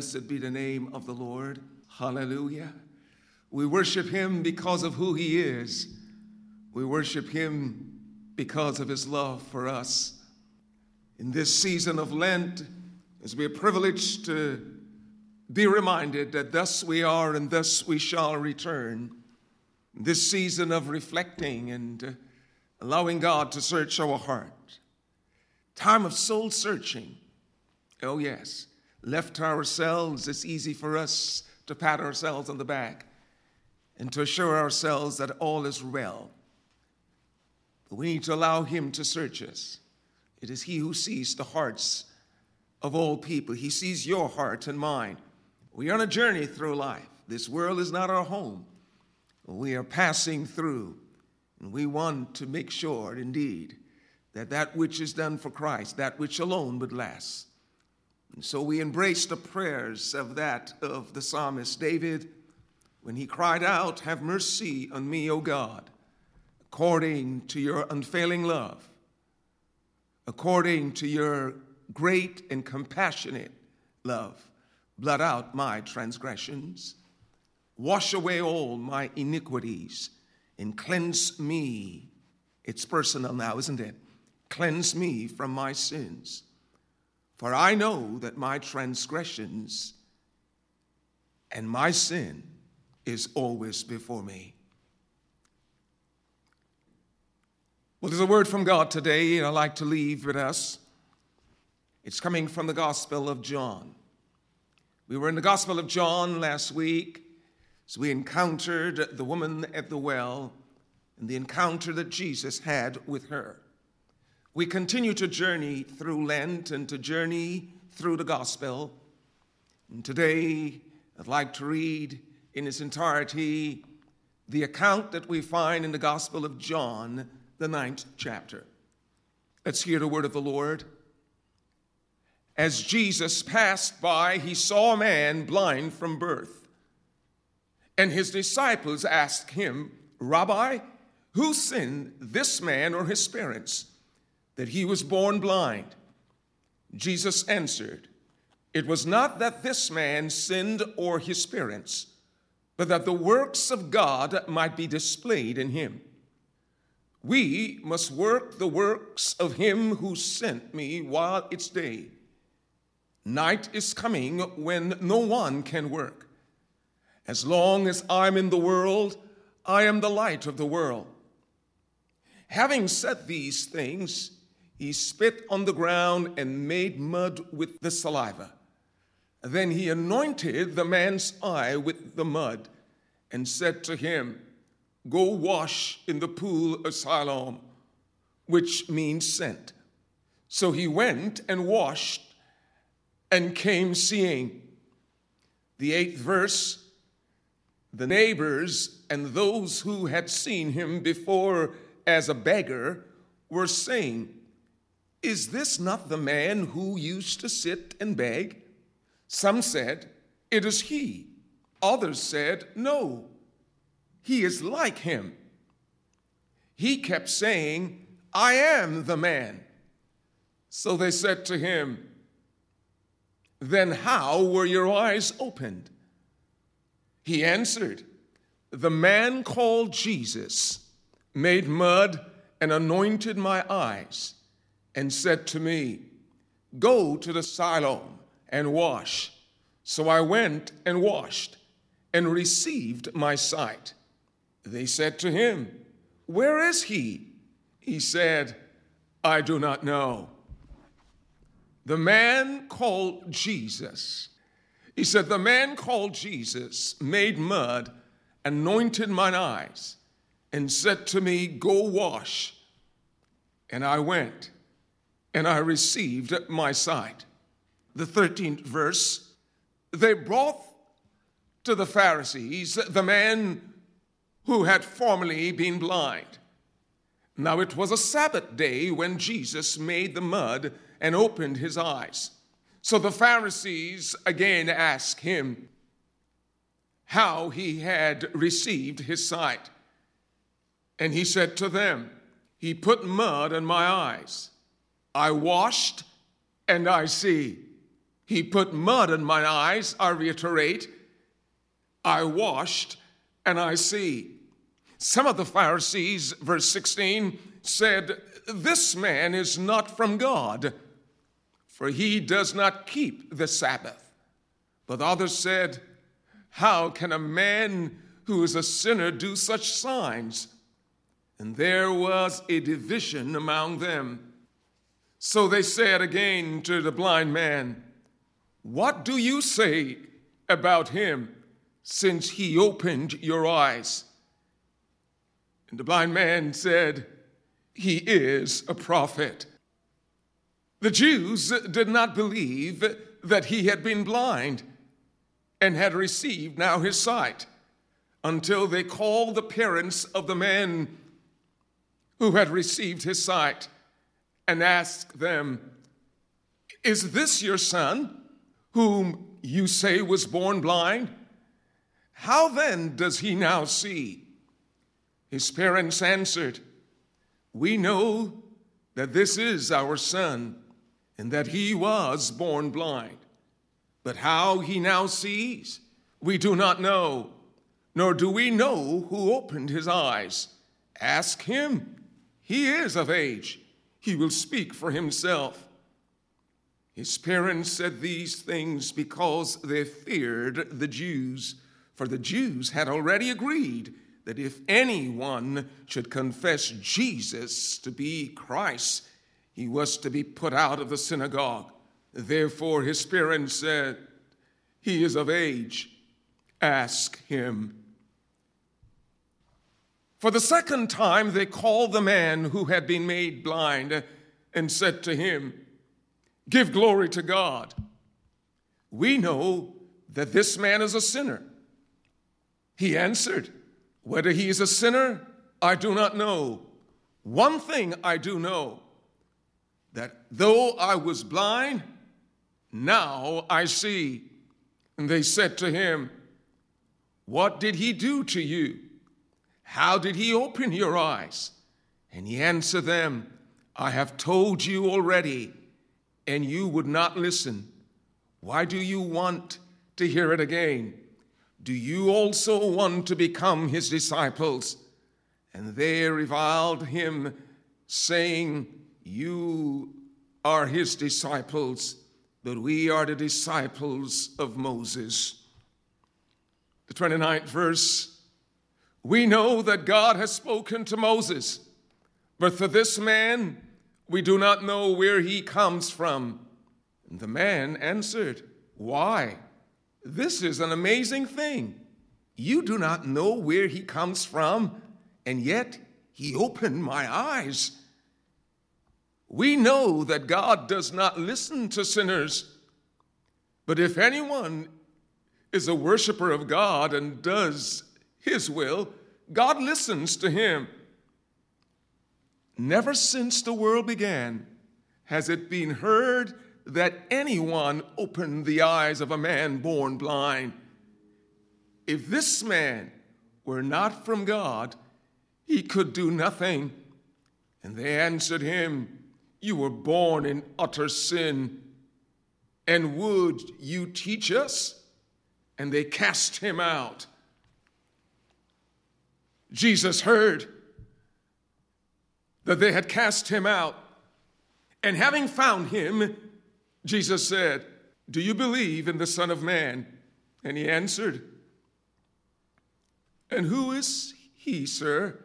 Blessed be the name of the Lord. Hallelujah. We worship him because of who he is. We worship him because of his love for us. In this season of Lent, as we are privileged to be reminded that thus we are and thus we shall return, this season of reflecting and uh, allowing God to search our heart, time of soul searching. Oh, yes. Left to ourselves, it's easy for us to pat ourselves on the back and to assure ourselves that all is well. But we need to allow Him to search us. It is He who sees the hearts of all people, He sees your heart and mine. We are on a journey through life. This world is not our home. We are passing through, and we want to make sure, indeed, that that which is done for Christ, that which alone would last. And so we embrace the prayers of that of the psalmist David when he cried out, Have mercy on me, O God, according to your unfailing love, according to your great and compassionate love, blot out my transgressions, wash away all my iniquities, and cleanse me. It's personal now, isn't it? Cleanse me from my sins. For I know that my transgressions and my sin is always before me. Well, there's a word from God today I'd like to leave with us. It's coming from the Gospel of John. We were in the Gospel of John last week as we encountered the woman at the well and the encounter that Jesus had with her. We continue to journey through Lent and to journey through the Gospel. And today, I'd like to read in its entirety the account that we find in the Gospel of John, the ninth chapter. Let's hear the word of the Lord. As Jesus passed by, he saw a man blind from birth. And his disciples asked him, Rabbi, who sinned, this man or his parents, that he was born blind? Jesus answered, It was not that this man sinned or his parents but that the works of God might be displayed in him. We must work the works of him who sent me while it's day. Night is coming when no one can work. As long as I'm in the world, I am the light of the world. Having said these things, he spit on the ground and made mud with the saliva. Then he anointed the man's eye with the mud and said to him, Go wash in the pool of Siloam, which means sent. So he went and washed and came seeing. The eighth verse the neighbors and those who had seen him before as a beggar were saying, Is this not the man who used to sit and beg? Some said, It is he. Others said, No, he is like him. He kept saying, I am the man. So they said to him, Then how were your eyes opened? He answered, The man called Jesus made mud and anointed my eyes and said to me, Go to the Siloam and wash. So I went and washed and received my sight. They said to him, Where is he? He said, I do not know. The man called Jesus, he said, The man called Jesus made mud, anointed mine eyes, and said to me, Go wash. And I went, and I received my sight. The 13th verse, they brought to the Pharisees the man who had formerly been blind. Now it was a Sabbath day when Jesus made the mud and opened his eyes. So the Pharisees again asked him how he had received his sight. And he said to them, He put mud in my eyes. I washed and I see. He put mud in my eyes, I reiterate. I washed and I see. Some of the Pharisees, verse 16, said, This man is not from God, for he does not keep the Sabbath. But others said, How can a man who is a sinner do such signs? And there was a division among them. So they said again to the blind man, What do you say about him since he opened your eyes? And the blind man said, He is a prophet. The Jews did not believe that he had been blind and had received now his sight until they called the parents of the man who had received his sight and asked them, Is this your son, whom you say was born blind? How then does he now see? His parents answered, We know that this is our son, and that he was born blind. But how he now sees, we do not know, nor do we know who opened his eyes. Ask him. He is of age. He will speak for himself. His parents said these things because they feared the Jews, for the Jews had already agreed that if anyone should confess Jesus to be Christ, he was to be put out of the synagogue. Therefore, his parents said, He is of age, ask him. For the second time, they called the man who had been made blind and said to him, Give glory to God. We know that this man is a sinner. He answered, whether he is a sinner, I do not know. One thing I do know that though I was blind, now I see. And they said to him, What did he do to you? How did he open your eyes? And he answered them, I have told you already, and you would not listen. Why do you want to hear it again? Do you also want to become his disciples? And they reviled him, saying, You are his disciples, but we are the disciples of Moses. The 29th verse We know that God has spoken to Moses, but for this man, we do not know where he comes from. And the man answered, Why? This is an amazing thing. You do not know where he comes from, and yet he opened my eyes. We know that God does not listen to sinners, but if anyone is a worshiper of God and does his will, God listens to him. Never since the world began has it been heard that anyone opened the eyes of a man born blind. If this man were not from God, he could do nothing. And they answered him, You were born in utter sin, and would you teach us? And they cast him out. Jesus heard that they had cast him out, and having found him, Jesus said, Do you believe in the Son of Man? And he answered, And who is he, sir,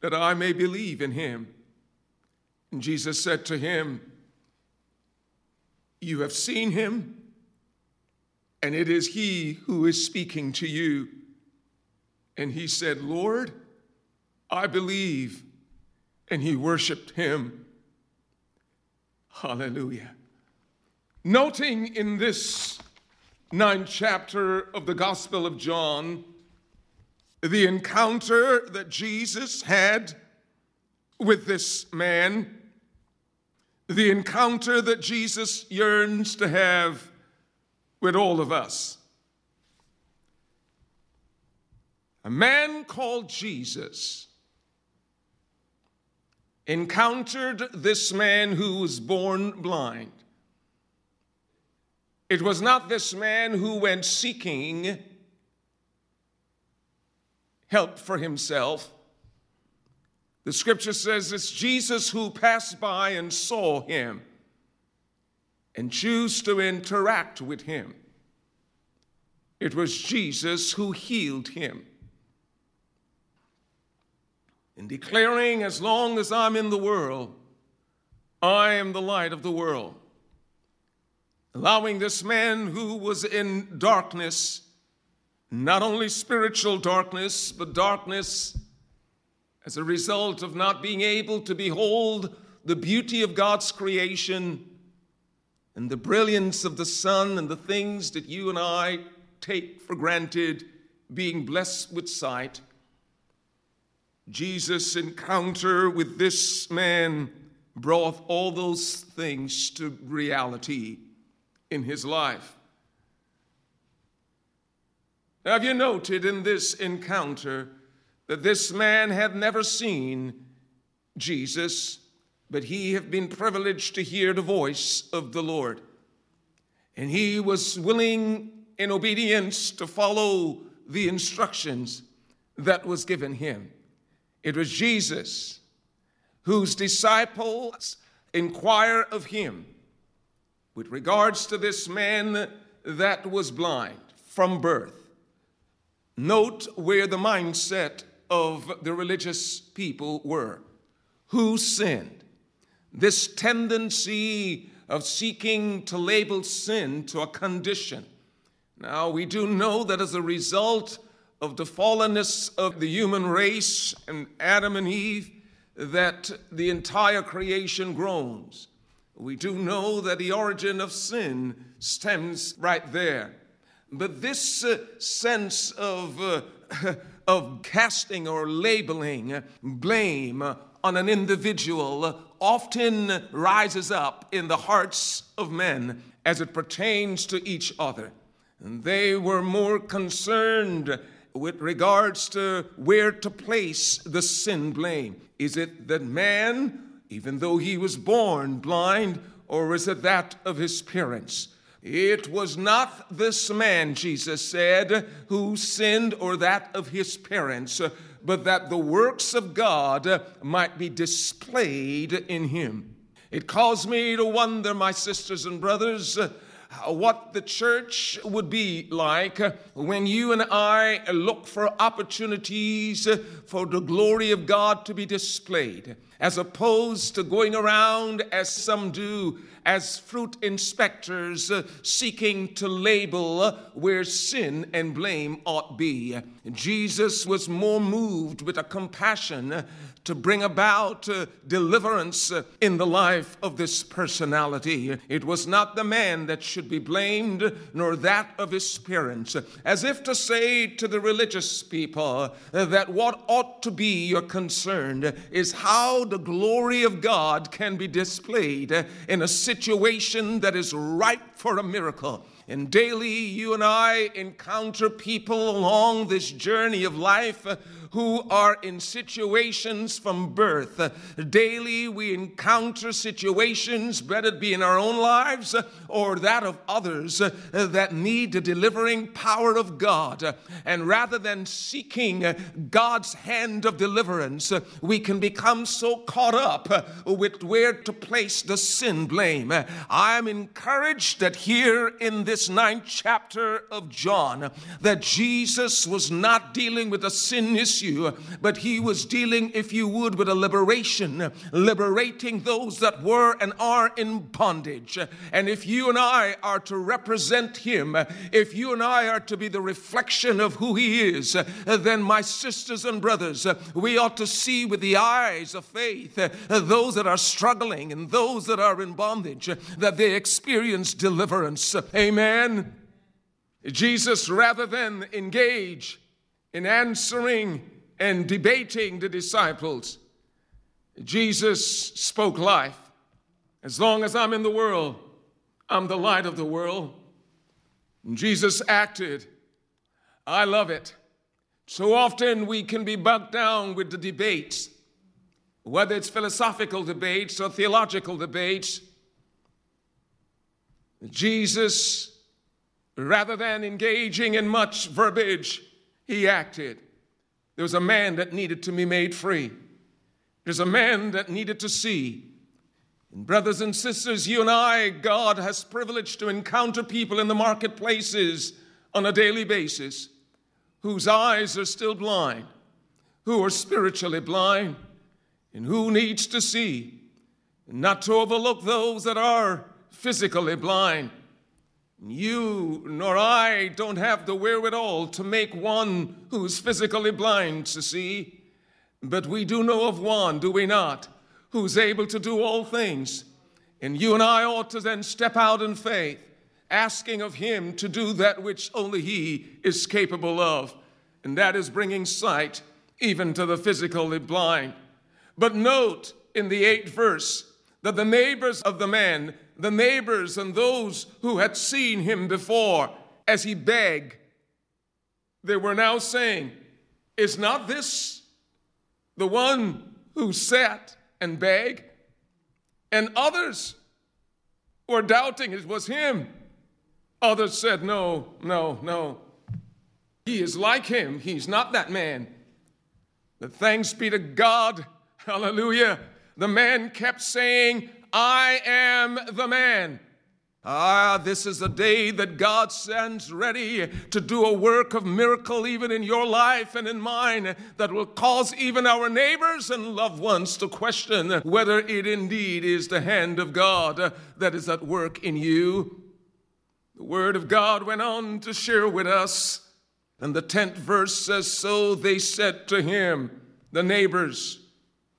that I may believe in him? And Jesus said to him, You have seen him, and it is he who is speaking to you. And he said, Lord, I believe. And he worshiped him. Hallelujah. Noting in this ninth chapter of the Gospel of John the encounter that Jesus had with this man, the encounter that Jesus yearns to have with all of us. A man called Jesus encountered this man who was born blind. It was not this man who went seeking help for himself. The scripture says it's Jesus who passed by and saw him and chose to interact with him. It was Jesus who healed him. In declaring, as long as I'm in the world, I am the light of the world. Allowing this man who was in darkness, not only spiritual darkness, but darkness as a result of not being able to behold the beauty of God's creation and the brilliance of the sun and the things that you and I take for granted, being blessed with sight. Jesus' encounter with this man brought all those things to reality in his life. Have you noted in this encounter that this man had never seen Jesus, but he had been privileged to hear the voice of the Lord? And he was willing in obedience to follow the instructions that was given him. It was Jesus whose disciples inquire of him with regards to this man that was blind from birth. Note where the mindset of the religious people were. Who sinned? This tendency of seeking to label sin to a condition. Now, we do know that as a result of the fallenness of the human race and Adam and Eve, that the entire creation groans. We do know that the origin of sin stems right there. But this uh, sense of, uh, of casting or labeling blame on an individual often rises up in the hearts of men as it pertains to each other. And they were more concerned with regards to where to place the sin blame. Is it that man, even though he was born blind, or is it that of his parents? It was not this man, Jesus said, who sinned or that of his parents, but that the works of God might be displayed in him. It caused me to wonder, my sisters and brothers, Uh, what the church would be like when you and I look for opportunities uh, for the glory of God to be displayed, as opposed to going around as some do as fruit inspectors seeking to label where sin and blame ought be. Jesus was more moved with a compassion to bring about uh, deliverance uh, in the life of this personality. It was not the man that should be blamed, nor that of his parents, as if to say to the religious people uh, that what ought to be your concern is how the glory of God can be displayed in a situation that is ripe for a miracle. And daily, you and I encounter people along this journey of life who are in situations from birth. Daily, we encounter situations, whether it be in our own lives or that of others, that need the delivering power of God. And rather than seeking God's hand of deliverance, we can become so caught up with where to place the sin blame. I am encouraged that here in this ninth chapter of John, that Jesus was not dealing with a sin issue you, but he was dealing, if you would, with a liberation, liberating those that were and are in bondage. And if you and I are to represent him, if you and I are to be the reflection of who he is, then, my sisters and brothers, we ought to see with the eyes of faith those that are struggling and those that are in bondage, that they experience deliverance. Amen. Jesus, rather than engage in answering and debating the disciples, Jesus spoke life. As long as I'm in the world, I'm the light of the world. And Jesus acted. I love it. So often we can be bogged down with the debates, whether it's philosophical debates or theological debates. Jesus Rather than engaging in much verbiage, he acted. There was a man that needed to be made free. There's a man that needed to see. And brothers and sisters, you and I, God has privileged to encounter people in the marketplaces on a daily basis whose eyes are still blind, who are spiritually blind, and who needs to see, and not to overlook those that are physically blind. You nor I don't have the wherewithal to make one who's physically blind to see, but we do know of one, do we not, who's able to do all things. And you and I ought to then step out in faith, asking of him to do that which only he is capable of, and that is bringing sight even to the physically blind. But note in the eighth verse that the neighbors of the man the neighbors and those who had seen him before as he begged, they were now saying, Is not this the one who sat and begged? And others were doubting it was him. Others said, No, no, no. He is like him. He's not that man. But thanks be to God. Hallelujah. The man kept saying, I am the man. Ah, this is the day that God sends ready to do a work of miracle even in your life and in mine that will cause even our neighbors and loved ones to question whether it indeed is the hand of God that is at work in you. The Word of God went on to share with us, and the 10th verse says, So they said to him, the neighbors,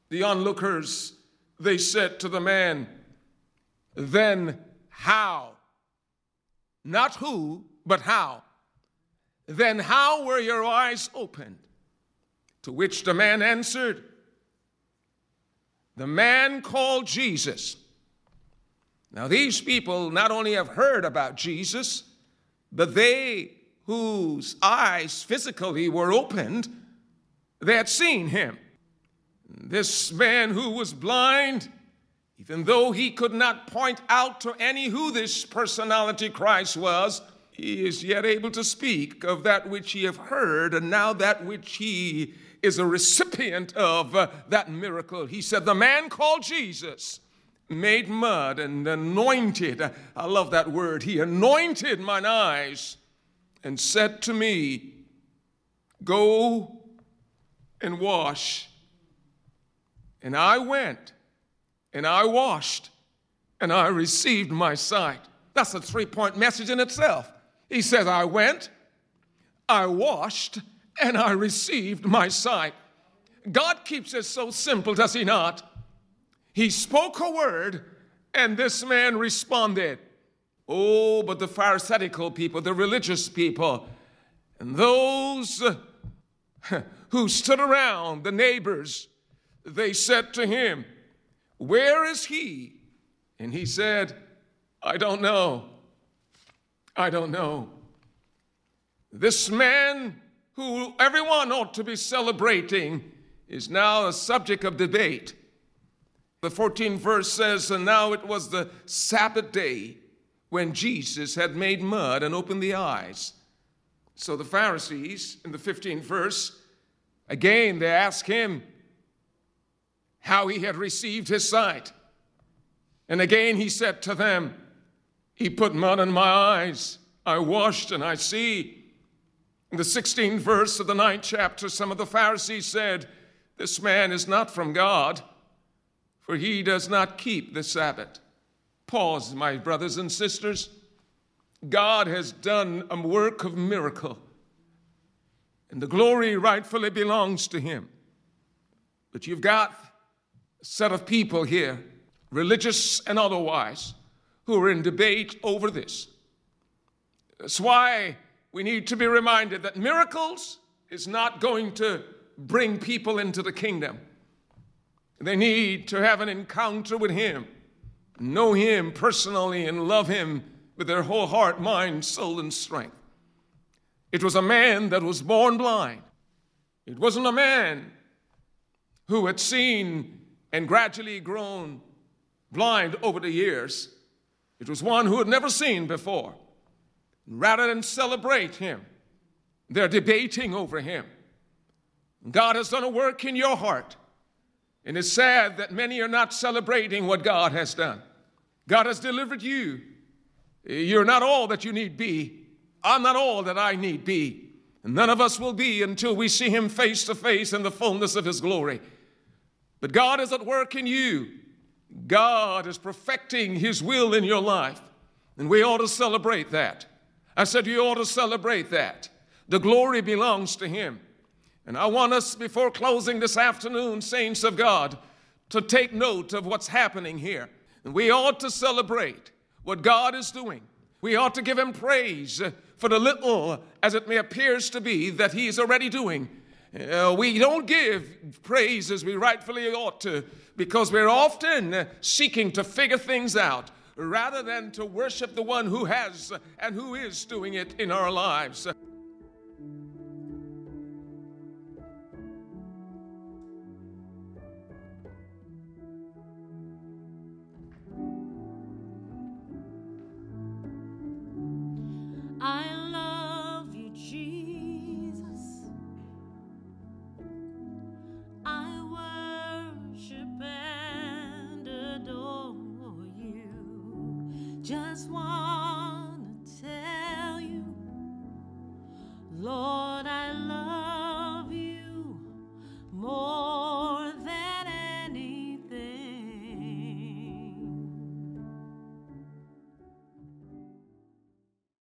the onlookers, they said to the man, Then how? Not who, but how. Then how were your eyes opened? To which the man answered, The man called Jesus. Now, these people not only have heard about Jesus, but they whose eyes physically were opened, they had seen him. This man who was blind, even though he could not point out to any who this personality Christ was, he is yet able to speak of that which he have heard and now that which he is a recipient of uh, that miracle. He said, The man called Jesus made mud and anointed. I love that word. He anointed mine eyes and said to me, Go and wash and I went and I washed and I received my sight. That's a three point message in itself. He says, I went, I washed, and I received my sight. God keeps it so simple, does He not? He spoke a word, and this man responded. Oh, but the Pharisaical people, the religious people, and those who stood around, the neighbors, they said to him, Where is he? And he said, I don't know. I don't know. This man, who everyone ought to be celebrating, is now a subject of debate. The 14th verse says, And now it was the Sabbath day when Jesus had made mud and opened the eyes. So the Pharisees, in the 15th verse, again they ask him, how he had received his sight. And again he said to them, He put mud in my eyes. I washed and I see. In the 16th verse of the ninth chapter, some of the Pharisees said, This man is not from God, for he does not keep the Sabbath. Pause, my brothers and sisters. God has done a work of miracle, and the glory rightfully belongs to him. But you've got set of people here, religious and otherwise, who are in debate over this. That's why we need to be reminded that miracles is not going to bring people into the kingdom. They need to have an encounter with Him, know Him personally, and love Him with their whole heart, mind, soul, and strength. It was a man that was born blind. It wasn't a man who had seen and gradually grown blind over the years. It was one who had never seen before. Rather than celebrate him, they're debating over him. God has done a work in your heart. And it's sad that many are not celebrating what God has done. God has delivered you. You're not all that you need be. I'm not all that I need be. And none of us will be until we see Him face to face in the fullness of His glory. But God is at work in you. God is perfecting His will in your life. And we ought to celebrate that. I said, You ought to celebrate that. The glory belongs to Him. And I want us, before closing this afternoon, saints of God, to take note of what's happening here. And we ought to celebrate what God is doing. We ought to give Him praise for the little, as it may appears to be, that He is already doing. Uh, we don't give praise as we rightfully ought to because we're often seeking to figure things out rather than to worship the one who has and who is doing it in our lives.